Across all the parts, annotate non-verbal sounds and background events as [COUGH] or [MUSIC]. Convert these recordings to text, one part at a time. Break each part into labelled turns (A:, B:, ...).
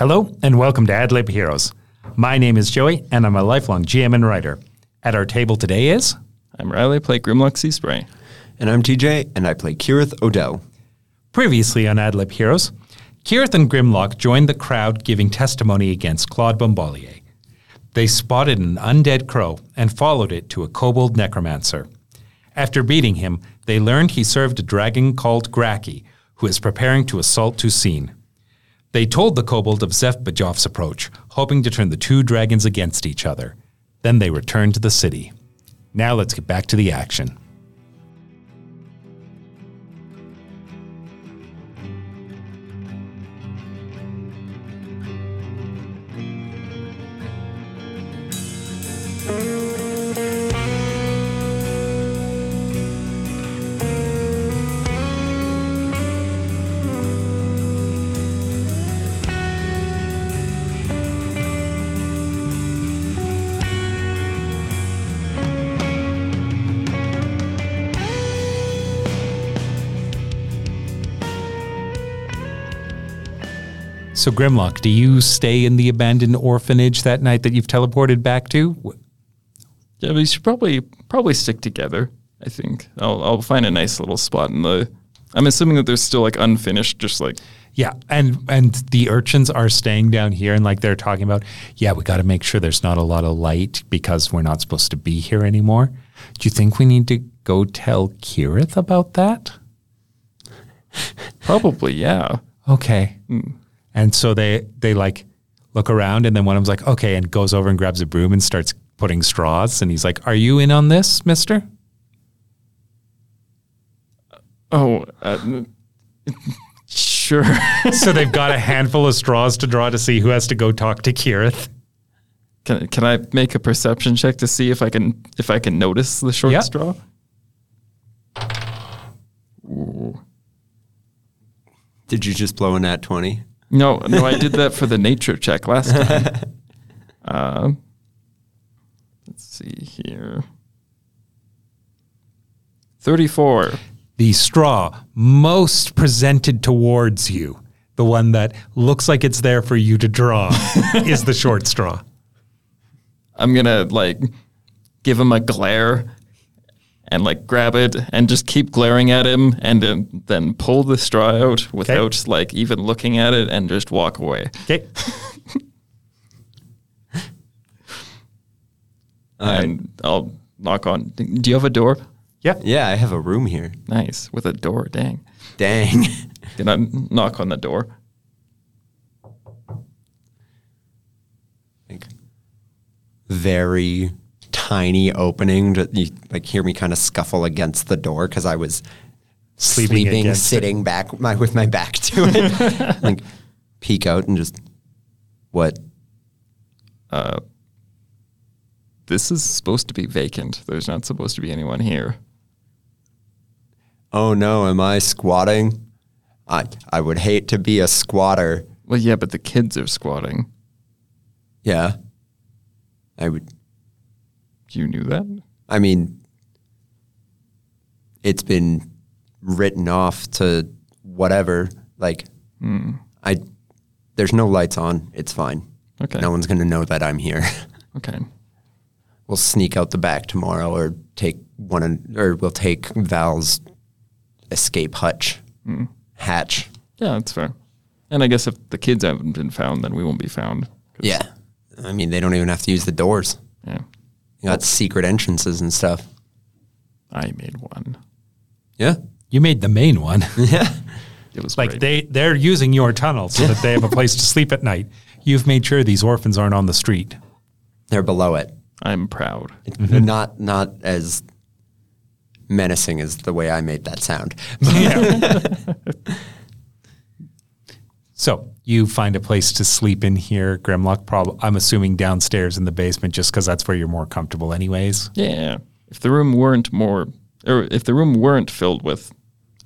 A: Hello, and welcome to AdLib Heroes. My name is Joey, and I'm a lifelong GM and writer. At our table today is
B: I'm Riley, play Grimloche Sea Spray.
C: And I'm TJ, and I play Keryth Odell.
A: previously on AdLib Heroes. Keryth and Grimloche joined the crowd giving testimony against Claude Bombalier. They spotted an undead crow and followed it to a kobold necromancer. After beating him, they learned he served a dragon called Graki, who is preparing to assault Tucine. They told the kobold of Zefbajov's approach, hoping to turn the two dragons against each other. Then they returned to the city. Now let's get back to the action. So, Grimloche, do you stay in the abandoned orphanage that night that you've teleported back to?
B: Yeah, we should probably probably stick together. I think I'll I'll find a nice little spot in the. I'm assuming that there's still like unfinished, just like
A: Yeah, and and the urchins are staying down here, and like they're talking about, yeah, we got to make sure there's not a lot of light because we're not supposed to be here anymore. Do you think we need to go tell Keryth about that?
B: probably yeah.
A: Okay. Hmm. And so they they like look around, and then one of them's like, okay, and goes over and grabs a broom and starts putting straws, and he's like, "Are you in on this, Mister?"
B: Oh, uh, sure. [LAUGHS]
A: so they've got a handful of straws to draw to see who has to go talk to Keryth.
B: can can I make a perception check to see if I can if I can notice the short
A: Yeah.
B: straw?
C: Did you just blow a nat 20?
B: No, no, I did that for the nature check last time. [LAUGHS] uh, let's see here. Thirty-four.
A: the straw most presented towards you, the one that looks like it's there for you to draw, [LAUGHS] is the short straw.
B: I'm gonna like give him a glare and like grab it and just keep glaring at him and then, then pull the straw out without like even looking at it and just walk away.
A: Okay. [LAUGHS]
B: and I'll knock on. Do you have a door?
A: Yeah.
C: Yeah, I have a room here.
B: Nice with a door. Dang.
C: Dang. [LAUGHS]
B: Can I knock on the door?
C: like, very tiny opening. Ju- You like hear me kind of scuffle against the door because I was
A: Sleeping
C: sleeping,
A: against
C: sitting back my, with my back to it. [LAUGHS] like peek out and just what?
B: Uh, this is supposed to be vacant. There's not supposed to be anyone here.
C: Oh no, am I squatting? I I would hate to be a squatter.
B: Well, yeah, but the kids are squatting.
C: Yeah. I would
B: You knew that?
C: I mean, it's been written off to whatever. Like, hmm. I there's no lights on. It's fine.
B: Okay.
C: No one's gonna know that I'm here. [LAUGHS]
B: Okay.
C: we'll sneak out the back tomorrow, or take one, or we'll take Val's escape hutch hmm. hatch.
B: Yeah, that's fair. And I guess if the kids haven't been found, then we won't be found.
C: Yeah. I mean, they don't even have to use the doors.
B: Yeah.
C: You got secret entrances and stuff.
B: I made one.
C: Yeah.
A: You made the main one. [LAUGHS]
C: Yeah. [LAUGHS]
B: It was
A: like
B: great.
A: they, they're using your tunnel so that they have a place to sleep at night. You've made sure these orphans aren't on the street.
C: They're below it.
B: I'm proud.
C: Not not as menacing as the way I made that sound. [LAUGHS]
A: So you find a place to sleep in here, Grimloche. Prob- I'm assuming downstairs in the basement, just because that's where you're more comfortable, anyways.
B: Yeah. If the room weren't more, or if the room weren't filled with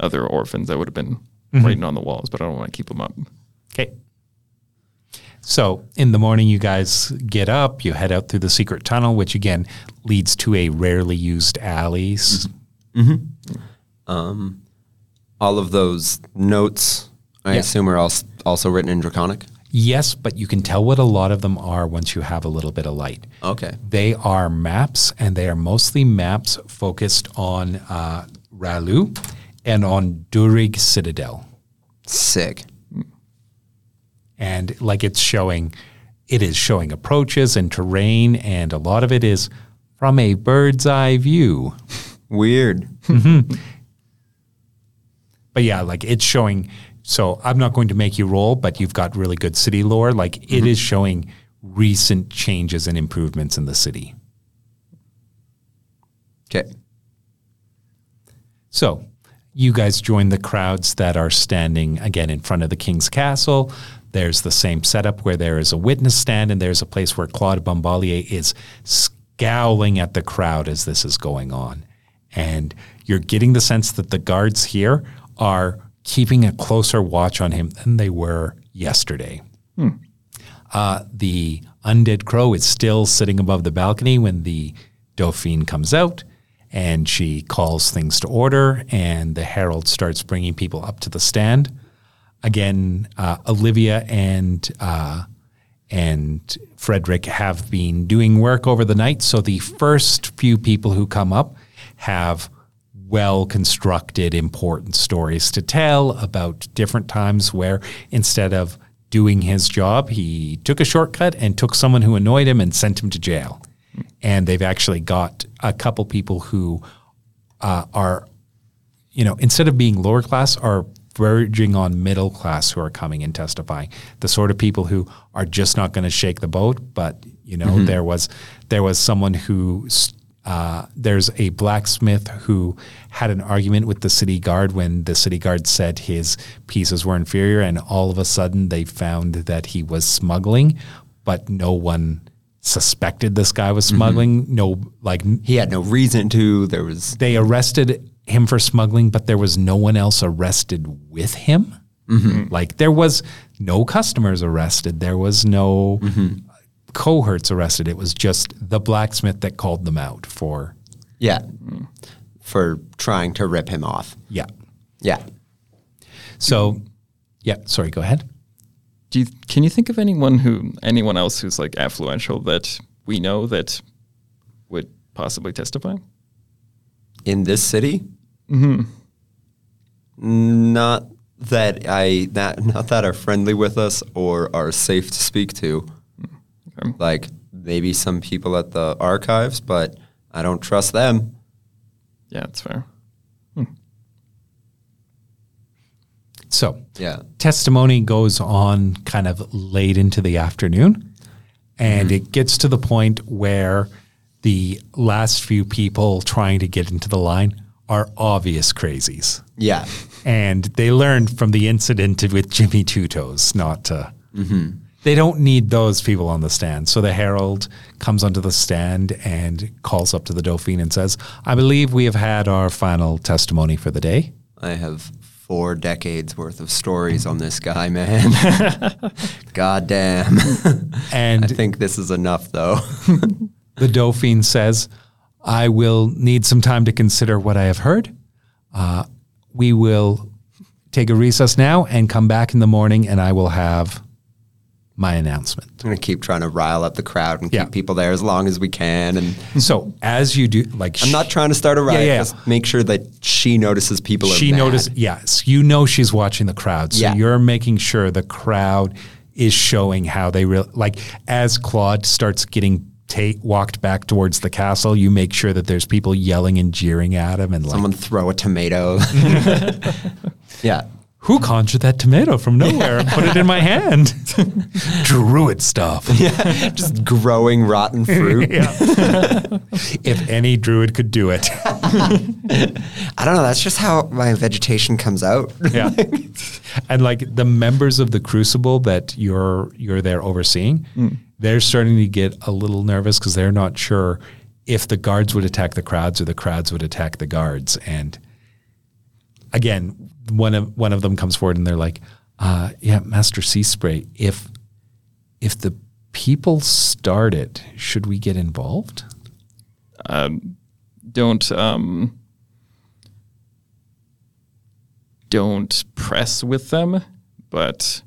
B: other orphans, I would have been mm-hmm. writing on the walls, but I don't want to keep them up.
A: Okay. So in the morning, you guys get up, you head out through the secret tunnel, which again leads to a rarely used alley. S- mm-hmm. mm-hmm.
C: um, All of those notes, I
A: Yeah.
C: assume, are als- also written in Draconic.
A: Yes, but you can tell what a lot of them are once you have a little bit of light.
C: Okay.
A: They are maps, and they are mostly maps focused on uh, Ralu and on Durig Citadel.
C: Sick.
A: And like it's showing, it is showing approaches and terrain, and a lot of it is from a bird's eye view.
C: Weird.
A: But yeah, like it's showing. So I'm not going to make you roll, but you've got really good city lore. Like it mm-hmm. is showing recent changes and improvements in the city.
C: Okay.
A: So you guys join the crowds that are standing again in front of the king's castle. There's the same setup where there is a witness stand, and there's a place where Claude Bombalier is scowling at the crowd as this is going on. And you're getting the sense that the guards here are keeping a closer watch on him than they were yesterday. Uh, the undead crow is still sitting above the balcony when the Dauphine comes out and she calls things to order, and the herald starts bringing people up to the stand. Again, uh, Olivia and uh, and Frederick have been doing work over the night, so the first few people who come up have well constructed, important stories to tell about different times where instead of doing his job, he took a shortcut and took someone who annoyed him and sent him to jail. And they've actually got a couple people who uh, are, you know, instead of being lower class, are verging on middle class who are coming and testifying. The sort of people who are just not going to shake the boat. But you know, there was there was someone who. Uh, there's a blacksmith who had an argument with the city guard when the city guard said his pieces were inferior, and all of a sudden they found that he was smuggling, but no one suspected this guy was mm-hmm. smuggling. No, like
C: He had no reason to. There was
A: they arrested him for smuggling, but there was no one else arrested with him. Mm-hmm. Like there was no customers arrested. There was no mm-hmm. Cohorts arrested. It was just the blacksmith that called them out for
C: yeah for trying to rip him off.
A: yeah.
C: Yeah.
A: So yeah, sorry, go ahead.
B: Do you, can you think of anyone who anyone else who's like affluential that we know that would possibly testify?
C: In this city. Mm-hmm. Not that I that not that are friendly with us or are safe to speak to.
B: Okay.
C: Like maybe some people at the archives, but I don't trust them.
B: Yeah, that's fair. Hmm.
A: So
C: Yeah.
A: testimony goes on kind of late into the afternoon and mm-hmm. it gets to the point where the last few people trying to get into the line are obvious crazies
C: Yeah.
A: and they learned from the incident with jimmy two toes not to they don't need those people on the stand so the herald comes onto the stand and calls up to the dauphine and says i believe we have had our final testimony for the day
C: I have four decades worth of stories on this guy, man. [LAUGHS] God damn.
A: and
C: I think this is enough though. [LAUGHS]
A: The Dauphine says, I will need some time to consider what I have heard. Uh, we will take a recess now and come back in the morning, and I will have my announcement.
C: I'm gonna keep trying to rile up the crowd and
A: Yeah.
C: keep people there as long as we can. And
A: So, as you do, like,
C: I'm not trying to start a riot.
A: yeah.
C: Just make sure that she notices people
A: she notices. yes, you know she's watching the crowd. So,
C: Yeah.
A: you're making sure the crowd is showing how they really, like, as Claude starts getting. Tate walked back towards the castle. You make sure that there's people yelling and jeering at him, and like,
C: Someone throw a tomato. [LAUGHS] [LAUGHS] yeah.
A: Who conjured that tomato from nowhere and put it in my hand? [LAUGHS] Druid stuff. [LAUGHS]
C: Yeah, Just growing rotten fruit. [LAUGHS]
A: if any druid could do it.
C: I don't know. That's just how my vegetation comes out.
A: Yeah. and like the members of the crucible that you're you're there overseeing, hmm. they're starting to get a little nervous because they're not sure if the guards would attack the crowds or the crowds would attack the guards. And again, one of one of them comes forward and they're like, uh, "Yeah, Master Sea Spray, if if the people start it, should we get involved?"
B: Um, don't um, don't press with them, but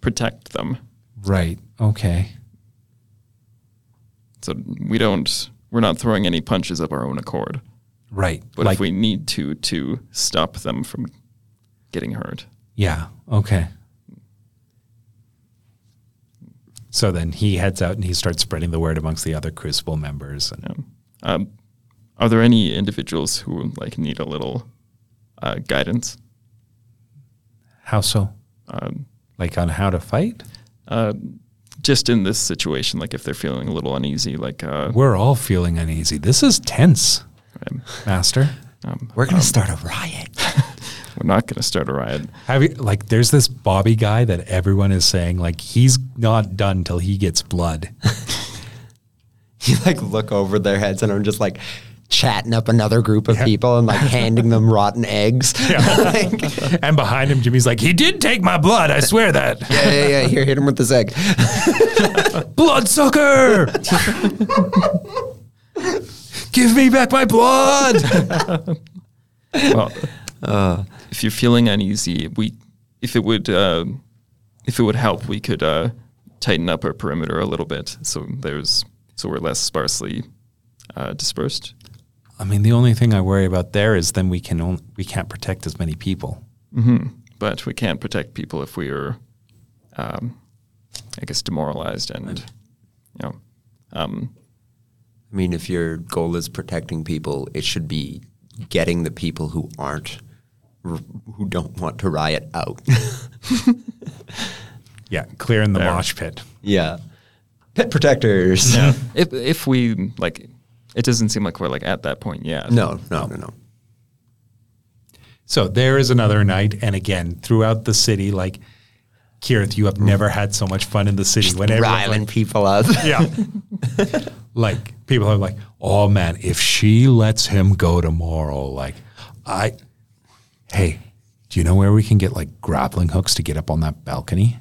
B: protect them.
A: Right. Okay.
B: So we don't we're not throwing any punches of our own accord.
A: Right.
B: But
A: like,
B: if we need to to stop them from getting hurt.
A: yeah. Okay. So then he heads out and he starts spreading the word amongst the other Crucible members. And
B: Yeah. Um, are there any individuals who like need a little uh, guidance?
A: how so?
B: Um,
A: Like on how to fight?
B: uh, just in this situation, like if they're feeling a little uneasy, like uh,
A: We're all feeling uneasy. This is tense,
B: um,
A: Master.
B: um,
C: We're gonna start a riot. [LAUGHS]
B: we're not going to start a riot.
A: Have you like? There's this Bobby guy that everyone is saying like he's not done till he gets blood. [LAUGHS]
C: you like look over their heads and I'm just like chatting up another group of people and like handing them [LAUGHS] rotten eggs. Like,
A: and behind him, Jimmy's like, he did take my blood. I swear that.
C: yeah, yeah, yeah. Here, hit him with this egg.
A: Bloodsucker! Give me back my blood. [LAUGHS]
B: well, if you're feeling uneasy, we if it would uh, if it would help, we could uh, tighten up our perimeter a little bit, so there's so we're less sparsely uh, dispersed.
A: I mean, the only thing I worry about there is then we can only, we can't protect as many people.
B: But we can't protect people if we are, um, I guess, demoralized and you know. Um,
C: I mean, if your goal is protecting people, it should be getting the people who aren't, who don't want to riot out. [LAUGHS]
A: Yeah, clearing the
B: There.
A: mosh pit.
C: yeah. Pit protectors. [LAUGHS]
B: if if we like, it doesn't seem like we're like at that point yet.
C: No, no, no, no.
A: So there is another night, and again throughout the city, like Keryth, you have mm. never had so much fun in the city. When
C: Riling
A: like,
C: people up. [LAUGHS]
A: yeah, [LAUGHS] like people are like, "Oh man, if she lets him go tomorrow, like I, hey, do you know where we can get like grappling hooks to get up on that balcony?"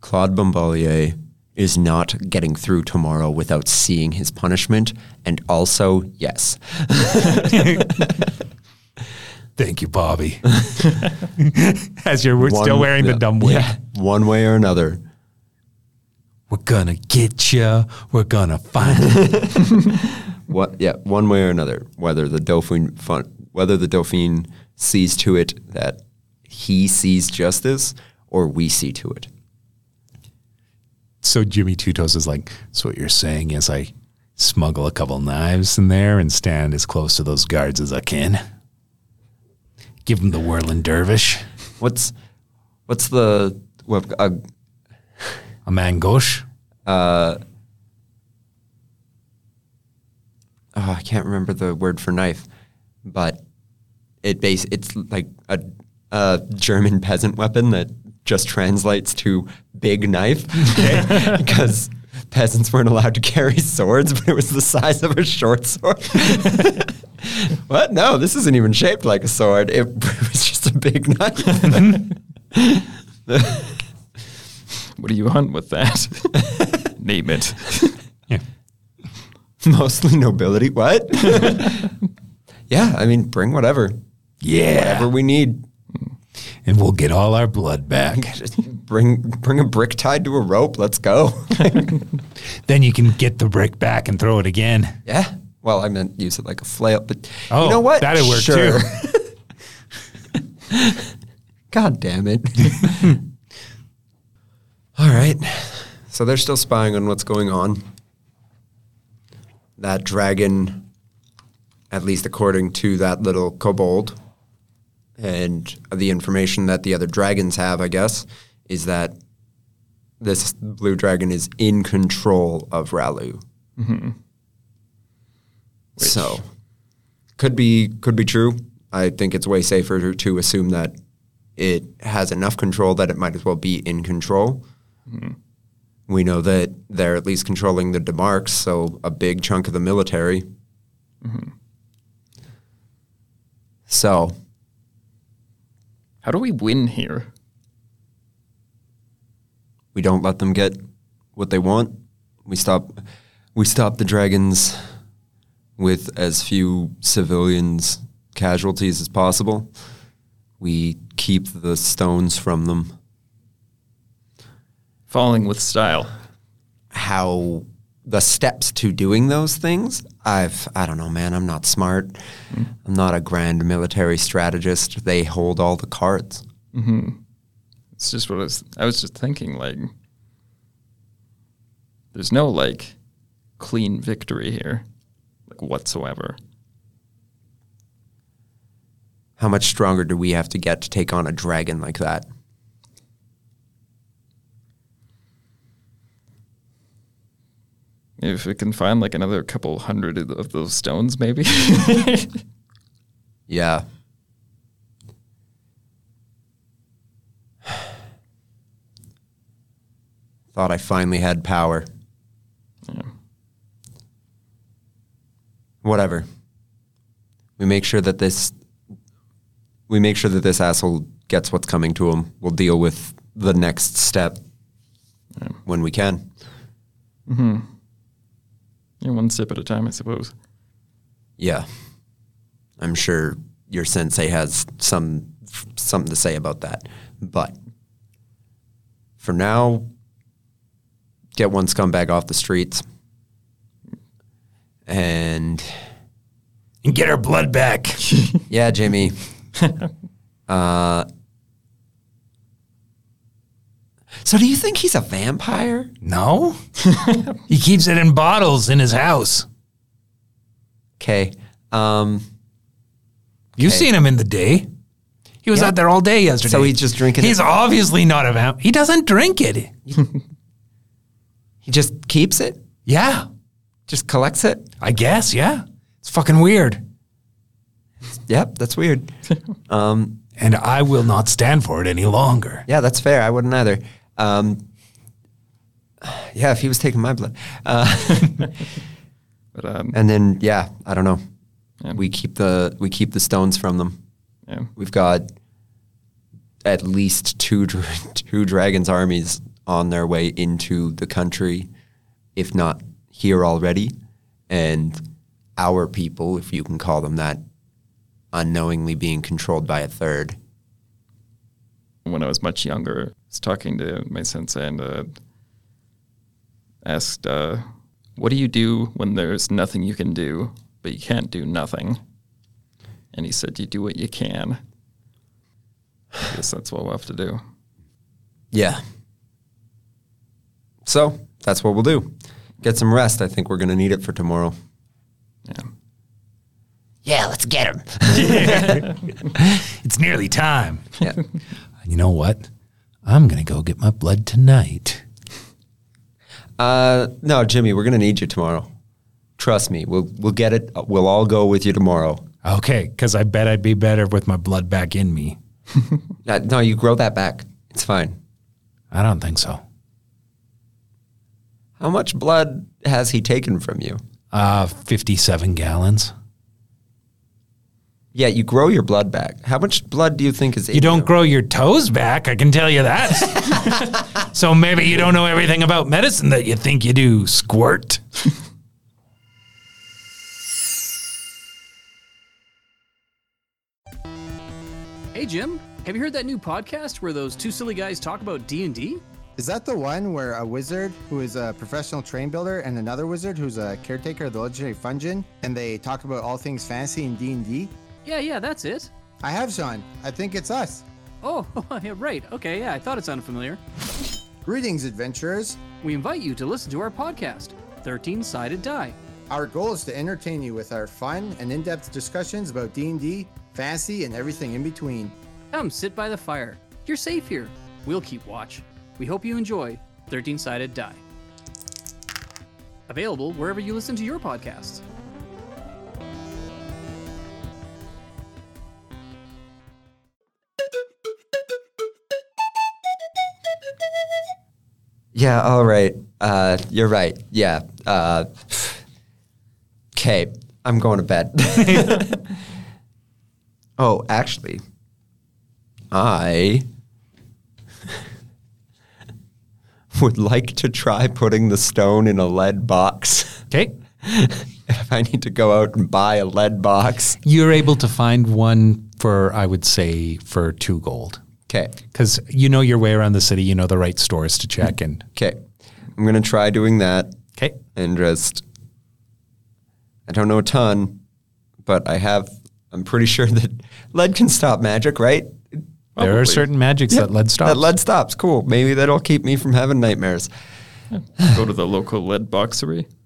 C: Claude Bombalier is not getting through tomorrow without seeing his punishment. And also, yes, [LAUGHS]
A: Thank you, Bobby. [LAUGHS] As you're
C: One-
A: still wearing the dumb wig.
C: yeah, one way or another.
A: We're gonna get you. We're gonna find you. [LAUGHS]
C: What? Yeah, one way or another. Whether the Dauphin, fun, whether the Dauphin sees to it that he sees justice, or we see to it.
A: So Jimmy Two Toes is like, so what you're saying is I smuggle a couple knives in there and stand as close to those guards as I can. Give him the whirling dervish,
C: What's what's the what? Uh,
A: a main gauche.
C: oh, I can't remember the word for knife, but it base it's like a, a German peasant weapon that just translates to big knife [LAUGHS] because peasants weren't allowed to carry swords, but it was the size of a short sword. [LAUGHS] [LAUGHS] what? No, this isn't even shaped like a sword. It, [LAUGHS] was just a big knife. [LAUGHS]
B: What do you hunt with that? Name it.
A: Yeah.
C: Mostly nobility. What? yeah, I mean, bring whatever.
A: Yeah.
C: Whatever we need.
A: And we'll get all our blood back.
C: Just bring bring a brick tied to a rope. Let's go.
A: then you can get the brick back and throw it again.
C: yeah. Well, I meant use it like a flail, but
A: Oh,
C: you know what?
A: that'd work
C: too. [LAUGHS] God damn it. [LAUGHS] All right. So they're still spying on what's going on. That dragon, at least according to that little kobold, and the information that the other dragons have, I guess, is that this blue dragon is in control of Ralu. Mm-hmm. So, could be could be true. I think it's way safer to, assume that it has enough control that it might as well be in control. Hmm. We know that they're at least controlling the Demarks, so a big chunk of the military. Mm-hmm. So,
B: How do we win here?
C: we don't let them get what they want. We stop we stop the dragons with as few civilians casualties as possible. We keep the stones from them.
B: Falling with style.
C: How the steps to doing those things, I've I don't know, man. I'm not smart. Mm-hmm. I'm not a grand military strategist. They hold all the cards. Mm-hmm.
B: It's just what I was, I was just thinking. Like, there's no like clean victory here, whatsoever.
C: How much stronger do we have to get to take on a dragon like that?
B: If we can find like another couple hundred of those stones, maybe. [LAUGHS]
C: Yeah. [SIGHS] Thought I finally had power.
B: Yeah.
C: Whatever. We make sure that this we make sure that this asshole gets what's coming to him. We'll deal with the next step when we can. Hmm.
B: yeah, one sip at a time, I suppose.
C: Yeah. I'm sure your sensei has some something to say about that. But for now, get one scumbag off the streets. And
A: And get our blood back. [LAUGHS]
C: yeah, Jimmy. [LAUGHS] uh So do you think he's a vampire?
A: no? [LAUGHS] he keeps it in bottles in his house.
C: Okay. Um
A: You've seen him in the day. He was
C: Yeah.
A: out there all day yesterday.
C: So he's just drinking it.
A: He's
C: it?
A: obviously not a vamp. He doesn't drink it.
C: he just keeps it?
A: Yeah,
C: Just collects it?
A: I guess. Yeah, it's fucking weird,
C: Yep, that's weird. [LAUGHS] um
A: and I will not stand for it any longer.
C: Yeah, that's fair. I wouldn't either. Um, yeah, if he was taking my blood. Uh, [LAUGHS]
B: But um,
C: and then, yeah, I don't know.
B: Yeah.
C: We keep the we keep the stones from them.
B: yeah,
C: We've got at least two two dragons armies on their way into the country, if not here already, and our people, if you can call them that, unknowingly being controlled by a third.
B: when I was much younger, I was talking to my sensei and uh, asked, uh, "What do you do when there's nothing you can do, but you can't do nothing?" And he said, "You do what you can." I guess that's what we'll have to do.
C: Yeah. So that's what we'll do. Get some rest. I think we're going to need it for tomorrow.
B: Yeah.
C: Yeah, let's get him. [LAUGHS]
A: It's nearly time.
C: yeah.
A: You know what? I'm gonna go get my blood tonight.
C: Uh, no, Jimmy, we're going to need you tomorrow. Trust me. We'll we'll get it. We'll all go with you tomorrow.
A: Okay, because I bet I'd be better with my blood back in me. [LAUGHS]
C: No, you grow that back. It's fine.
A: I don't think so.
C: How much blood has he taken from you?
A: Uh, 57 gallons.
C: Yeah, you grow your blood back. How much blood do you think is in
A: You don't grow your toes back, I can tell you that. [LAUGHS] so maybe you don't know everything about medicine that you think you do, squirt.
D: Hey Jim, have you heard that new podcast where those two silly guys talk about D and D?
E: Is that the one where a wizard who is a professional train builder and another wizard who's a caretaker of the legendary Fungin, and they talk about all things fantasy in D and D?
D: Yeah, yeah, that's it.
E: I have Sean. I think it's us.
D: Oh, [LAUGHS] yeah, right. Okay, yeah, I thought it sounded familiar.
E: Greetings, adventurers.
D: We invite you to listen to our podcast, 13 Sided Die.
E: Our goal is to entertain you with our fun and in-depth discussions about D&D, fantasy, and everything in between.
D: Come sit by the fire. You're safe here. We'll keep watch. We hope you enjoy 13 Sided Die. Available wherever you listen to your podcasts.
C: Yeah, all right. Uh, you're right. Yeah. Uh, okay, I'm going to bed. [LAUGHS] oh, actually, I [LAUGHS] would like to try putting the stone in a lead box.
A: Okay. [LAUGHS]
C: if I need to go out and buy a lead box.
A: You're able to find one for I would say for two gold.
C: Okay.
A: Because you know your way around the city, you know the right stores to check and
C: Okay. I'm gonna try doing that
A: Okay.
C: and just. I don't know a ton, but I have. I'm pretty sure that lead can stop magic, right?
A: There are certain magics that lead stops.
C: That lead stops. Cool. Maybe that'll keep me from having nightmares.
B: Go to the local lead boxery. [LAUGHS]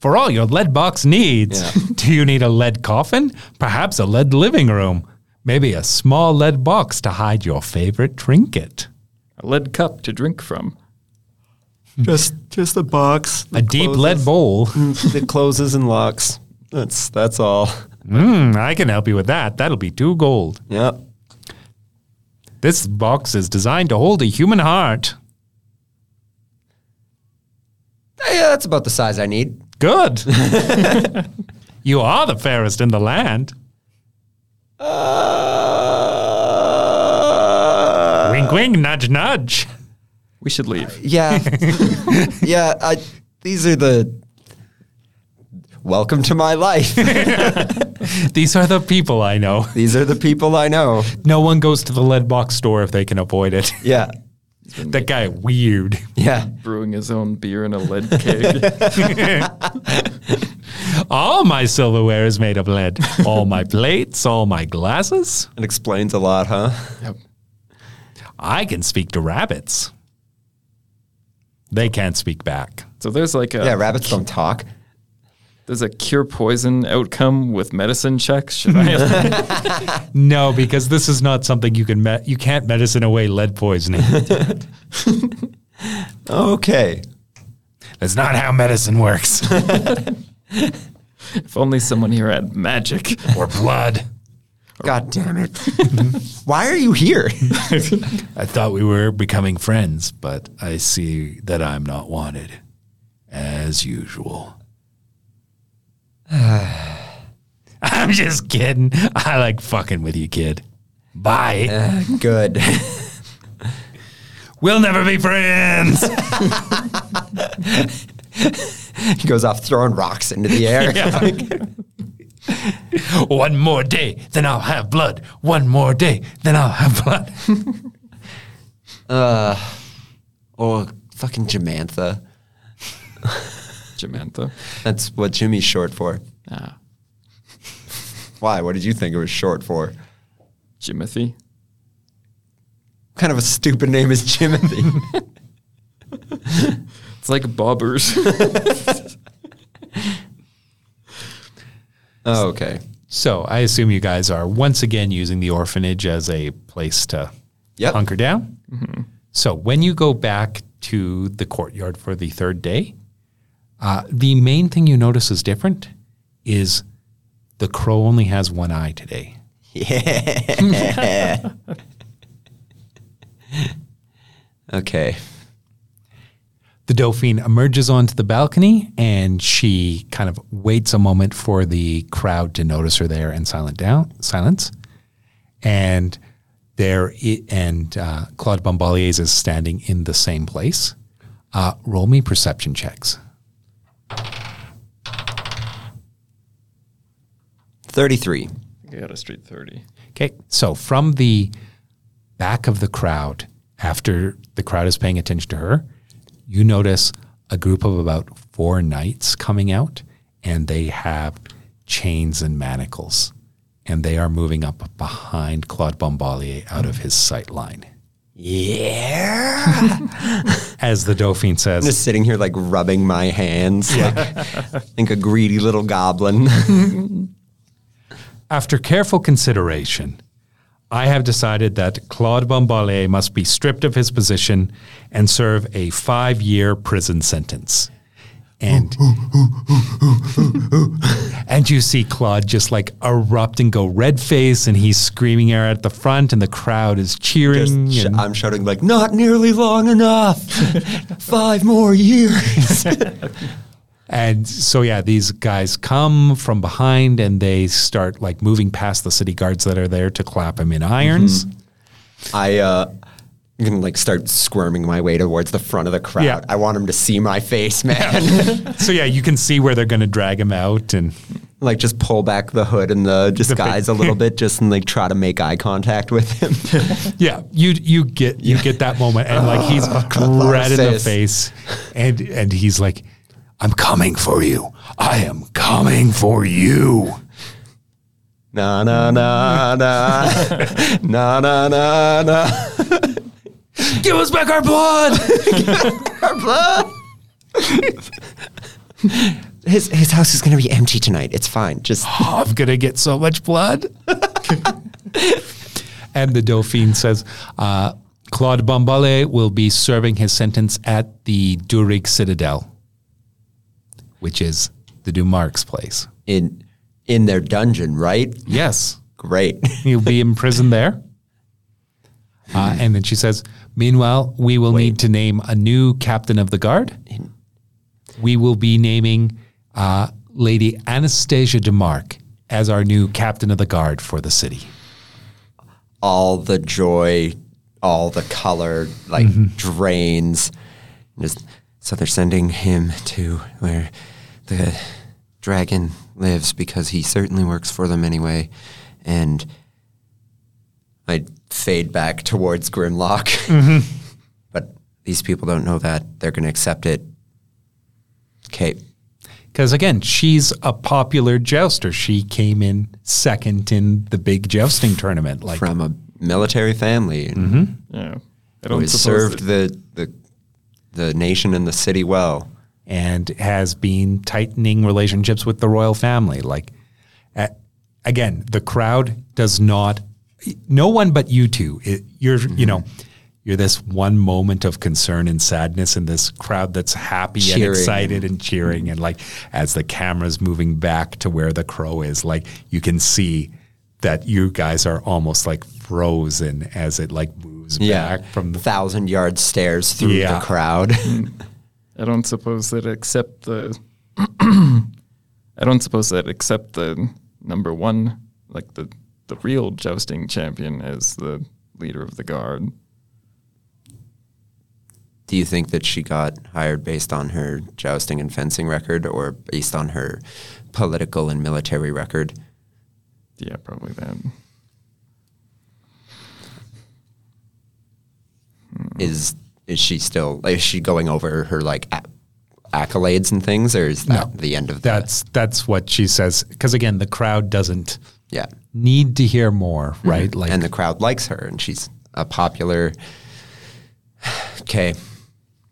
A: For all your lead box needs,
C: Yeah. [LAUGHS]
A: do you need a lead coffin? Perhaps a lead living room? Maybe a small lead box to hide your favorite trinket?
B: A lead cup to drink from. Hmm.
C: Just, just a box.
A: A deep lead bowl? Hmm.
C: that closes and locks. That's that's all.
A: Hmm, I can help you with that. That'll be two gold.
C: Yep.
A: This box is designed to hold a human heart.
C: Yeah, that's about the size I need.
A: Good. [LAUGHS] [LAUGHS] you are the fairest in the land.
C: Uh,
A: wink, wink, nudge, nudge.
B: We should leave.
C: Yeah, [LAUGHS] yeah. I, these are the. Welcome to my life. [LAUGHS]
A: These are the people I know.
C: these are the people I know.
A: No one goes to the lead box store if they can avoid it. [LAUGHS]
C: Yeah, [LAUGHS]
A: that guy weird.
C: yeah.
B: Brewing his own beer in a lead keg.
A: All my silverware is made of lead. All my plates, all my glasses.
C: It explains a lot, huh?
B: yep.
A: I can speak to rabbits. They can't speak back.
B: So there's like a
C: Yeah, rabbits don't talk.
B: There's a cure poison outcome with medicine checks. Should I? [LAUGHS]
A: No, because this is not something you can me- you can't medicine away lead poisoning. [LAUGHS]
C: Okay.
A: That's not how medicine works. [LAUGHS]
B: if only someone here had magic.
A: or blood.
C: God damn it. Why are you here?
A: I thought we were becoming friends, but I see that I'm not wanted, as usual. [SIGHS] I'm just kidding. I like fucking with you, kid. Bye.
C: Uh, good. [LAUGHS]
A: We'll never be friends. [LAUGHS]
C: he goes off throwing rocks into the air. [LAUGHS]
A: One more day, then I'll have blood. One more day, then I'll have blood.
C: uh, or fucking Jamantha.
B: Jamantha.
C: That's what Jimmy's short for.
B: Ah, [LAUGHS]
C: Why? What did you think it was short for?
B: Jimothy.
C: What kind of a stupid name is Jimothy? [LAUGHS] [LAUGHS]
B: It's like bobbers.
C: oh, okay.
A: So I assume you guys are once again using the orphanage as a place to
C: Yep.
A: hunker down. So when you go back to the courtyard for the third day, uh, the main thing you notice is different is the crow only has one eye today.
C: Yeah. [LAUGHS] okay.
A: The Dauphine emerges onto the balcony and she kind of waits a moment for the crowd to notice her there and silent down silence. And there i- and uh, Claude Bombaliers is standing in the same place. Uh, roll me perception checks.
C: 33.
B: I got a street 30.
A: Okay. So from the back of the crowd, after the crowd is paying attention to her, you notice a group of about four knights coming out, and they have chains and manacles, and they are moving up behind Claude Bombalier out of his sight line.
C: Yeah. [LAUGHS]
A: As the Dauphine says,
C: Just sitting here like rubbing my hands yeah. like, [LAUGHS] like a greedy little goblin. [LAUGHS]
A: After careful consideration, I have decided that Claude Bombalier must be stripped of his position and serve a five year prison sentence. And and you see Claude just like erupt and go red face, and he's screaming out at the front, and the crowd is cheering.
C: Sh-
A: and-
C: I'm shouting like, not nearly long enough. [LAUGHS] Five more years. [LAUGHS]
A: And so yeah, these guys come from behind and they start like moving past the city guards that are there to clap him in irons.
C: I uh, I'm gonna like start squirming my way towards the front of the crowd.
A: Yeah.
C: I want him to see my face, man. [LAUGHS]
A: So yeah, you can see where they're going to drag him out, and
C: like just pull back the hood and the disguise a little [LAUGHS] bit, just and like try to make eye contact with him. [LAUGHS]
A: Yeah, you you get you get that moment, and like he's red in the face, and and he's like, I'm coming for you. I am coming for you.
C: Na na na na [LAUGHS] na na na na.
A: Give us back our blood. [LAUGHS]
C: Our blood. his his house is gonna be empty tonight. It's fine. Just
A: Oh, [LAUGHS] I'm gonna get so much blood. and the Dauphine says, uh, Claude Bombalier will be serving his sentence at the Durig Citadel which is the Dumarque's place.
C: in in their dungeon, right?
A: Yes,
C: Great. [LAUGHS]
A: You'll be imprisoned there. Uh, and then she says, Meanwhile, we will need to name a new captain of the guard. We will be naming uh, Lady Anastasia DeMarc as our new captain of the guard for the city.
C: all the joy, all the color, like drains. Just, so they're sending him to where the dragon lives because he certainly works for them anyway. And I fade back towards Grimloche. Mm-hmm. [LAUGHS] but these people don't know that. They're going to accept it. Okay.
A: Because again, she's a popular jouster. She came in second in the big jousting tournament. Like,
C: From a military family and
B: Yeah. I don't
C: has
B: suppose
C: served
B: that-
C: the, the, the nation and the city well.
A: and has been tightening relationships with the royal family. Like, again, the crowd does not. No one but you two. It, you're, you mm-hmm. know, you're this one moment of concern and sadness in this crowd that's happy and excited and cheering. And like, as the camera's moving back to where the crow is, like, you can see that you guys are almost like frozen as it like moves back from the.
C: thousand yard stairs through
A: Yeah.
C: the crowd. [LAUGHS] Mm.
B: I don't suppose that except the I don't suppose that except the number one, like the the real jousting champion as the leader of the guard.
C: Do you think that she got hired based on her jousting and fencing record or based on her political and military record?
B: Yeah, probably that.
C: Is is she still is she going over her like a- accolades and things or is that
A: No.
C: the end of
A: That's that's what she says. Because again, the crowd doesn't?
C: Yeah.
A: need to hear more, mm-hmm. right? Like,
C: and the crowd likes her and she's a popular [SIGHS] Okay.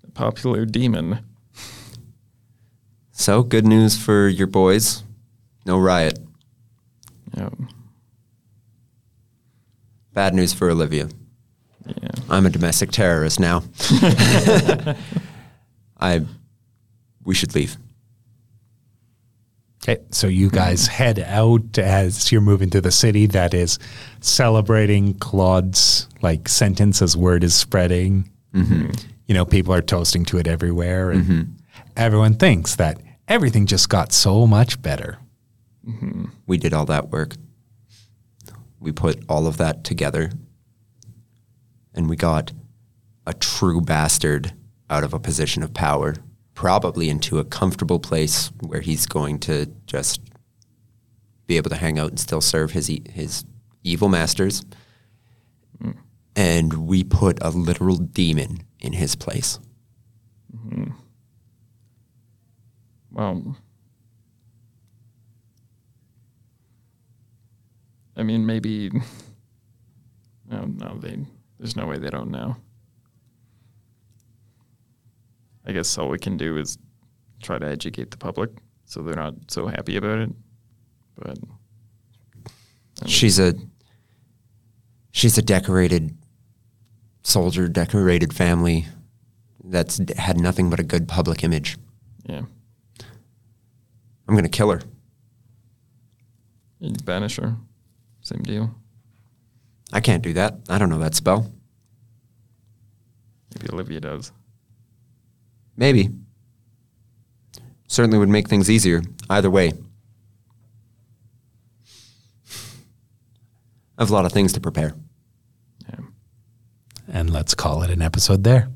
B: A popular demon.
C: So good news for your boys. No riot.
B: Yeah.
C: Bad news for Olivia.
B: Yeah.
C: I'm a domestic terrorist now. [LAUGHS] [LAUGHS] I we should leave.
A: okay, so you guys head out as you're moving to the city that is celebrating Claude's like sentence as word is spreading. Mm-hmm. You know, people are toasting to it everywhere, and mm-hmm. everyone thinks that everything just got so much better. Mm-hmm.
C: We did all that work. We put all of that together. And we got a true bastard out of a position of power, probably into a comfortable place where he's going to just be able to hang out and still serve his e- his evil masters. Hmm. And we put a literal demon in his place. Hmm.
B: Well, I mean, maybe. [LAUGHS] No, no, they. There's no way they don't know. I guess all we can do is try to educate the public so they're not so happy about it. But
C: She's a she's a decorated soldier, decorated family that's had nothing but a good public image.
B: yeah,
C: I'm gonna kill her.
B: banish her. Same deal.
C: I can't do that. I don't know that spell.
B: Maybe Olivia does.
C: Maybe. Certainly would make things easier. Either way. I have a lot of things to prepare.
B: Yeah.
A: And let's call it an episode there.